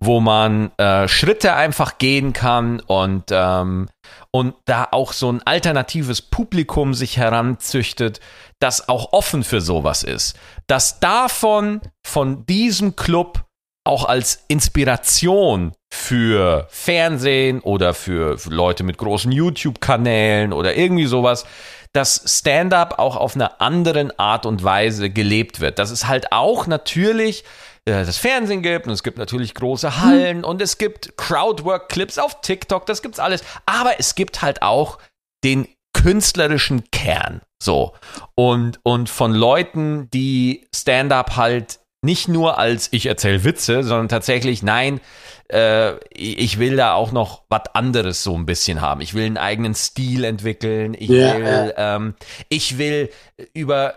wo man äh, Schritte einfach gehen kann und, ähm, und da auch so ein alternatives Publikum sich heranzüchtet, das auch offen für sowas ist. Dass davon, von diesem Club auch als Inspiration für Fernsehen oder für, für Leute mit großen YouTube-Kanälen oder irgendwie sowas, dass Stand-up auch auf einer anderen Art und Weise gelebt wird. Dass es halt auch natürlich äh, das Fernsehen gibt und es gibt natürlich große Hallen und es gibt Crowdwork-Clips auf TikTok, das gibt's alles. Aber es gibt halt auch den künstlerischen Kern. So. Und, und von Leuten, die Stand-up halt nicht nur als ich erzähle Witze, sondern tatsächlich, nein, äh, ich will da auch noch was anderes so ein bisschen haben. Ich will einen eigenen Stil entwickeln. Ich Ja, will, ähm, ich will über,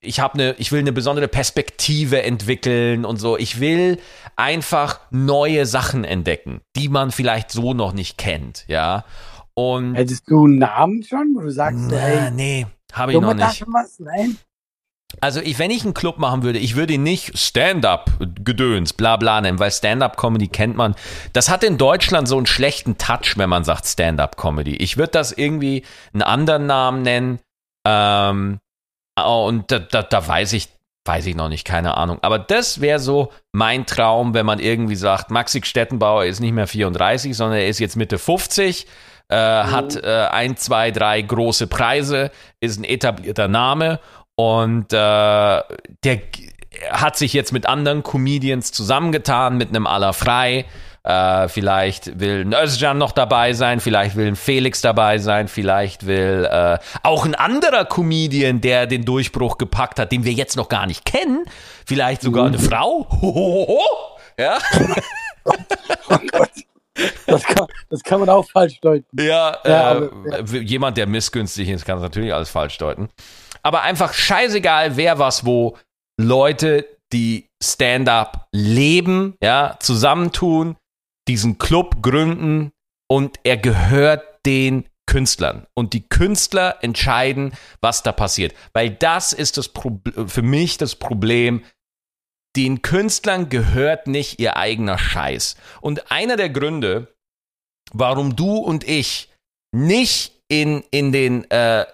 ich habe eine, ich will eine besondere Perspektive entwickeln und so. Ich will einfach neue Sachen entdecken, die man vielleicht so noch nicht kennt, ja. Und Hättest du einen Namen schon, wo du sagst, na, hey, nee, habe ich noch nicht. was? Nein? Also ich, wenn ich einen Club machen würde, ich würde ihn nicht Stand-up-Gedöns, bla bla nennen, weil Stand-up-Comedy kennt man. Das hat in Deutschland so einen schlechten Touch, wenn man sagt Stand-up-Comedy. Ich würde das irgendwie einen anderen Namen nennen. Ähm, und da, da, da weiß ich, weiß ich noch nicht, keine Ahnung. Aber das wäre so mein Traum, wenn man irgendwie sagt, Maxi Stettenbauer ist nicht mehr 34, sondern er ist jetzt Mitte 50. Äh, hat äh, ein, zwei, drei große Preise, ist ein etablierter Name und äh, der hat sich jetzt mit anderen Comedians zusammengetan, mit einem Aller Frei. Äh, vielleicht will ein Özcan noch dabei sein, vielleicht will ein Felix dabei sein, vielleicht will äh, auch ein anderer Comedian, der den Durchbruch gepackt hat, den wir jetzt noch gar nicht kennen, vielleicht sogar eine Frau. Hohoho. Ja, Oh Gott. Das kann, das kann man auch falsch deuten. ja, Ja, äh, aber- jemand, der missgünstig ist, kann es natürlich alles falsch deuten. Aber einfach scheißegal, wer was wo. Leute, die Stand-up leben, ja, zusammentun, diesen Club gründen und er gehört den Künstlern. Und die Künstler entscheiden, was da passiert. Weil das ist das Prob- für mich das Problem. Den Künstlern gehört nicht ihr eigener Scheiß. Und einer der Gründe, warum du und ich nicht in, in den äh,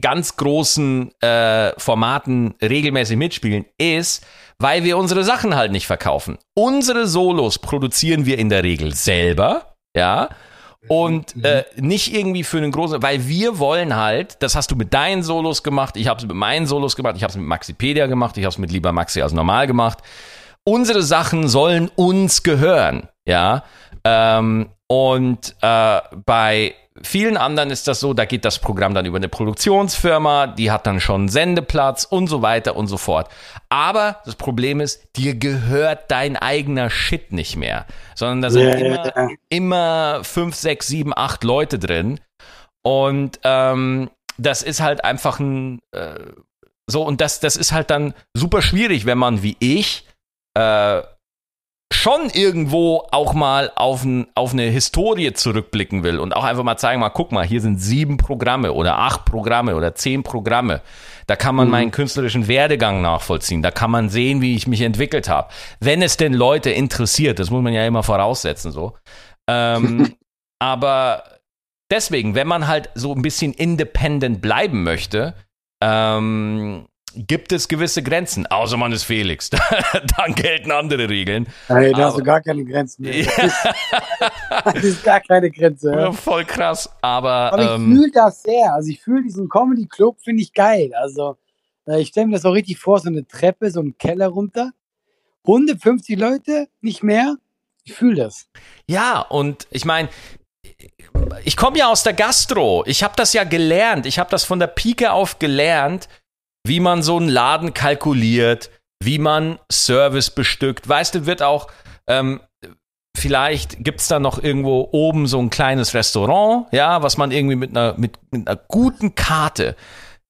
ganz großen äh, Formaten regelmäßig mitspielen, ist, weil wir unsere Sachen halt nicht verkaufen. Unsere Solos produzieren wir in der Regel selber, ja. Und äh, nicht irgendwie für einen großen, weil wir wollen halt, das hast du mit deinen Solos gemacht, ich habe es mit meinen Solos gemacht, ich habe es mit Maxipedia gemacht, ich habe es mit Lieber Maxi als normal gemacht. Unsere Sachen sollen uns gehören, ja. Ähm, und äh, bei vielen anderen ist das so, da geht das Programm dann über eine Produktionsfirma, die hat dann schon Sendeplatz und so weiter und so fort. Aber das Problem ist, dir gehört dein eigener Shit nicht mehr, sondern da sind Ja, immer, ja. immer fünf, sechs, sieben, acht Leute drin. Und ähm, das ist halt einfach ein äh, so, und das, das ist halt dann super schwierig, wenn man wie ich äh, schon irgendwo auch mal auf, ein, auf eine Historie zurückblicken will und auch einfach mal zeigen, mal guck mal, hier sind sieben Programme oder acht Programme oder zehn Programme. Da kann man meinen künstlerischen Werdegang nachvollziehen. Da kann man sehen, wie ich mich entwickelt habe. Wenn es denn Leute interessiert, das muss man ja immer voraussetzen so. Ähm, aber deswegen, wenn man halt so ein bisschen independent bleiben möchte, ähm, gibt es gewisse Grenzen. Außer man ist Felix. Dann gelten andere Regeln. Hey, da hast du gar keine Grenzen mehr. Ja, Das ist gar keine Grenze. Ja. voll krass. Aber, Aber ich ähm, fühle das sehr. Also ich fühle diesen Comedy Club, finde ich geil. Also äh, ich stelle mir das auch richtig vor, so eine Treppe, so einen Keller runter. 150 Leute, nicht mehr. Ich fühle das. ja, und ich meine, ich komme ja aus der Gastro. Ich habe das ja gelernt. Ich habe das von der Pike auf gelernt, wie man so einen Laden kalkuliert, wie man Service bestückt. Weißt du, wird auch, ähm, vielleicht gibt's da noch irgendwo oben so ein kleines Restaurant, ja, was man irgendwie mit einer, mit, mit einer guten Karte,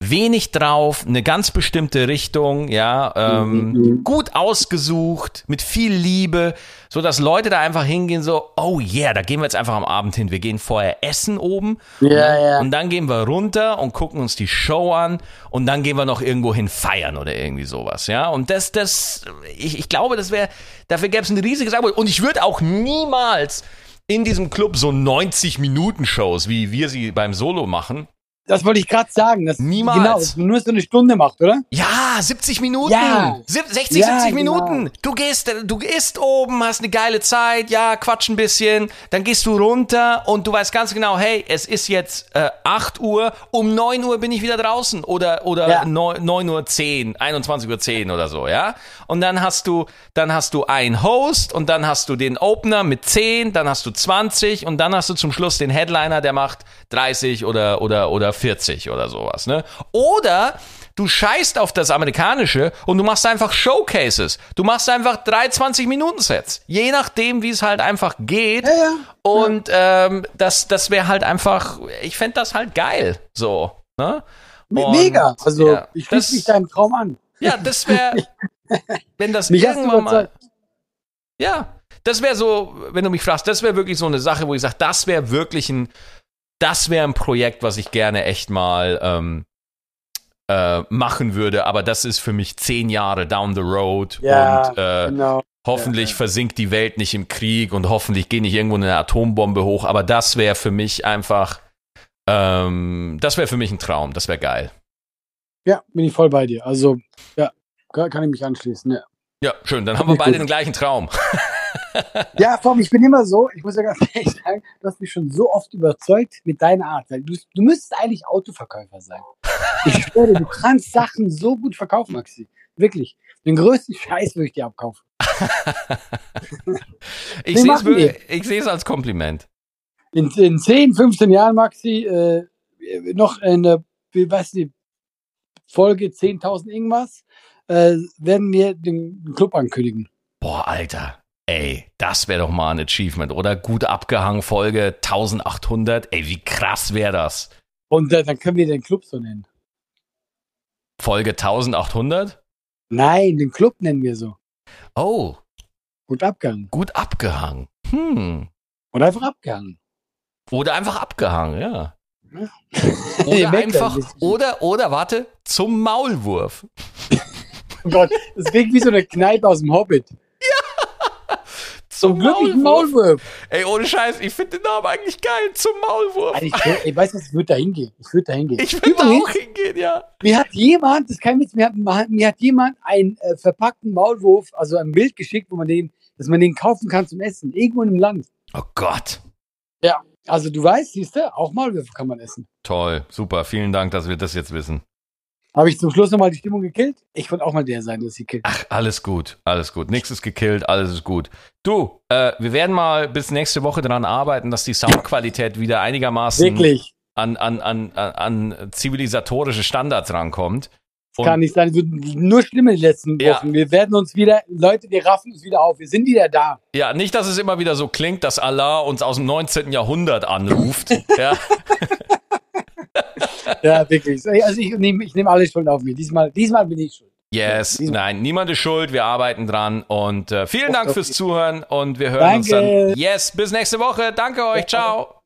wenig drauf, eine ganz bestimmte Richtung, ja, ähm, Mhm. gut ausgesucht, mit viel Liebe, so dass Leute da einfach hingehen, so, oh yeah, da gehen wir jetzt einfach am Abend hin. Wir gehen vorher essen oben Ja, ne? ja. und dann gehen wir runter und gucken uns die Show an und dann gehen wir noch irgendwo hin feiern oder irgendwie sowas, ja. Und das, das, ich, ich glaube, das wäre, dafür gäbe es ein riesiges Angebot. Und ich würde auch niemals in diesem Club so 90-Minuten-Shows, wie wir sie beim Solo machen. Das wollte ich gerade sagen. Das, Niemals. Genau, dass man nur so eine Stunde macht, oder? Ja, 70 Minuten. Ja. Sieb- 60, Ja, 70 genau. Minuten. Du gehst, du isst oben, hast eine geile Zeit, ja, quatsch ein bisschen, dann gehst du runter und du weißt ganz genau, hey, es ist jetzt äh, 8 Uhr, um 9 Uhr bin ich wieder draußen oder, oder Ja. 9, 9 Uhr 10, 21 Uhr 10 oder so, ja. Und dann hast du, dann hast du einen Host und dann hast du den Opener mit 10, dann hast du 20 und dann hast du zum Schluss den Headliner, der macht 30 oder, oder, oder 40 oder sowas, ne? Oder du scheißt auf das Amerikanische und du machst einfach Showcases. Du machst einfach drei 20-Minuten-Sets. Je nachdem, wie es halt einfach geht. Ja, ja. Und ähm, das, das wäre halt einfach, ich fände das halt geil. So. Ne? Und, Mega. Also ja, ich schließe mich deinem Traum an. Ja, das wäre, wenn das Mich irgendwann mal. Ja, das wäre so, wenn du mich fragst, das wäre wirklich so eine Sache, wo ich sage, das wäre wirklich ein, das wäre ein Projekt, was ich gerne echt mal ähm, äh, machen würde, aber das ist für mich zehn Jahre down the road Ja, und äh, genau. hoffentlich Ja, ja. versinkt die Welt nicht im Krieg und hoffentlich geht nicht irgendwo eine Atombombe hoch, aber das wäre für mich einfach, ähm, das wäre für mich ein Traum, das wäre geil. Ja, bin ich voll bei dir. Also, ja, kann ich mich anschließen. Ja, Ja, schön, dann haben wir beide den gleichen Traum. ja allem, ich bin immer so, ich muss ja ganz ehrlich sagen, du hast mich schon so oft überzeugt mit deiner Art. Du, du müsstest eigentlich Autoverkäufer sein. Ich schwöre, du kannst Sachen so gut verkaufen, Maxi. Wirklich. Den größten Scheiß würde ich dir abkaufen. Ich sehe es machen wirklich- ich sehe es als Kompliment. In, in 10, 15 Jahren, Maxi, äh, noch eine, wie weiß die Folge 10.000 irgendwas, äh, werden wir den Club ankündigen. Boah, Alter. Ey, das wäre doch mal ein Achievement, oder? Gut abgehangen, Folge 1800. Ey, wie krass wäre das? Und äh, dann können wir den Club so nennen. Folge 1800? Nein, den Club nennen wir so. Oh, Gut abgehangen. gut abgehangen. Hm. Oder einfach abgehangen. Oder einfach abgehangen, ja. Oder einfach, oder, oder, warte, zum Maulwurf. Oh Gott, das klingt wie so eine Kneipe aus dem Hobbit. Zum Maulwurf. Maulwurf. Ey, ohne Scheiß, ich finde den Namen eigentlich geil. Zum Maulwurf. Alter, ich, ey, weißt du was, ich würde da hingehen. Ich würde da hingehen. Ich würde da auch hingehen, ja. Mir hat jemand, das ist kein Witz, mir hat, mir hat jemand einen äh, verpackten Maulwurf, also ein Bild geschickt, wo man den, dass man den kaufen kann zum Essen, irgendwo im Land. Oh Gott. Ja, also du weißt, siehst du, auch Maulwürfe kann man essen. Toll, super. Vielen Dank, dass wir das jetzt wissen. Habe ich zum Schluss nochmal die Stimmung gekillt? Ich wollte auch mal der sein, der sie killt. Ach, alles gut, alles gut. Nichts ist gekillt, alles ist gut. Du, äh, wir werden mal bis nächste Woche daran arbeiten, dass die Soundqualität wieder einigermaßen Wirklich. an, an, an, an zivilisatorische Standards rankommt. Das kann nicht sein. Nur schlimmer die letzten Ja. Wochen. Wir werden uns wieder, Leute, wir raffen uns wieder auf. Wir sind wieder da. Ja, nicht, dass es immer wieder so klingt, dass Allah uns aus dem 19. Jahrhundert anruft. ja. Ja, wirklich. Also ich nehme ich nehm alle Schuld auf mich. Diesmal, diesmal bin ich schuld. Yes, Ja, nein, niemand ist schuld, wir arbeiten dran und äh, vielen Dank fürs Zuhören und wir hören uns Danke. dann. Yes, bis nächste Woche. Danke euch, ciao.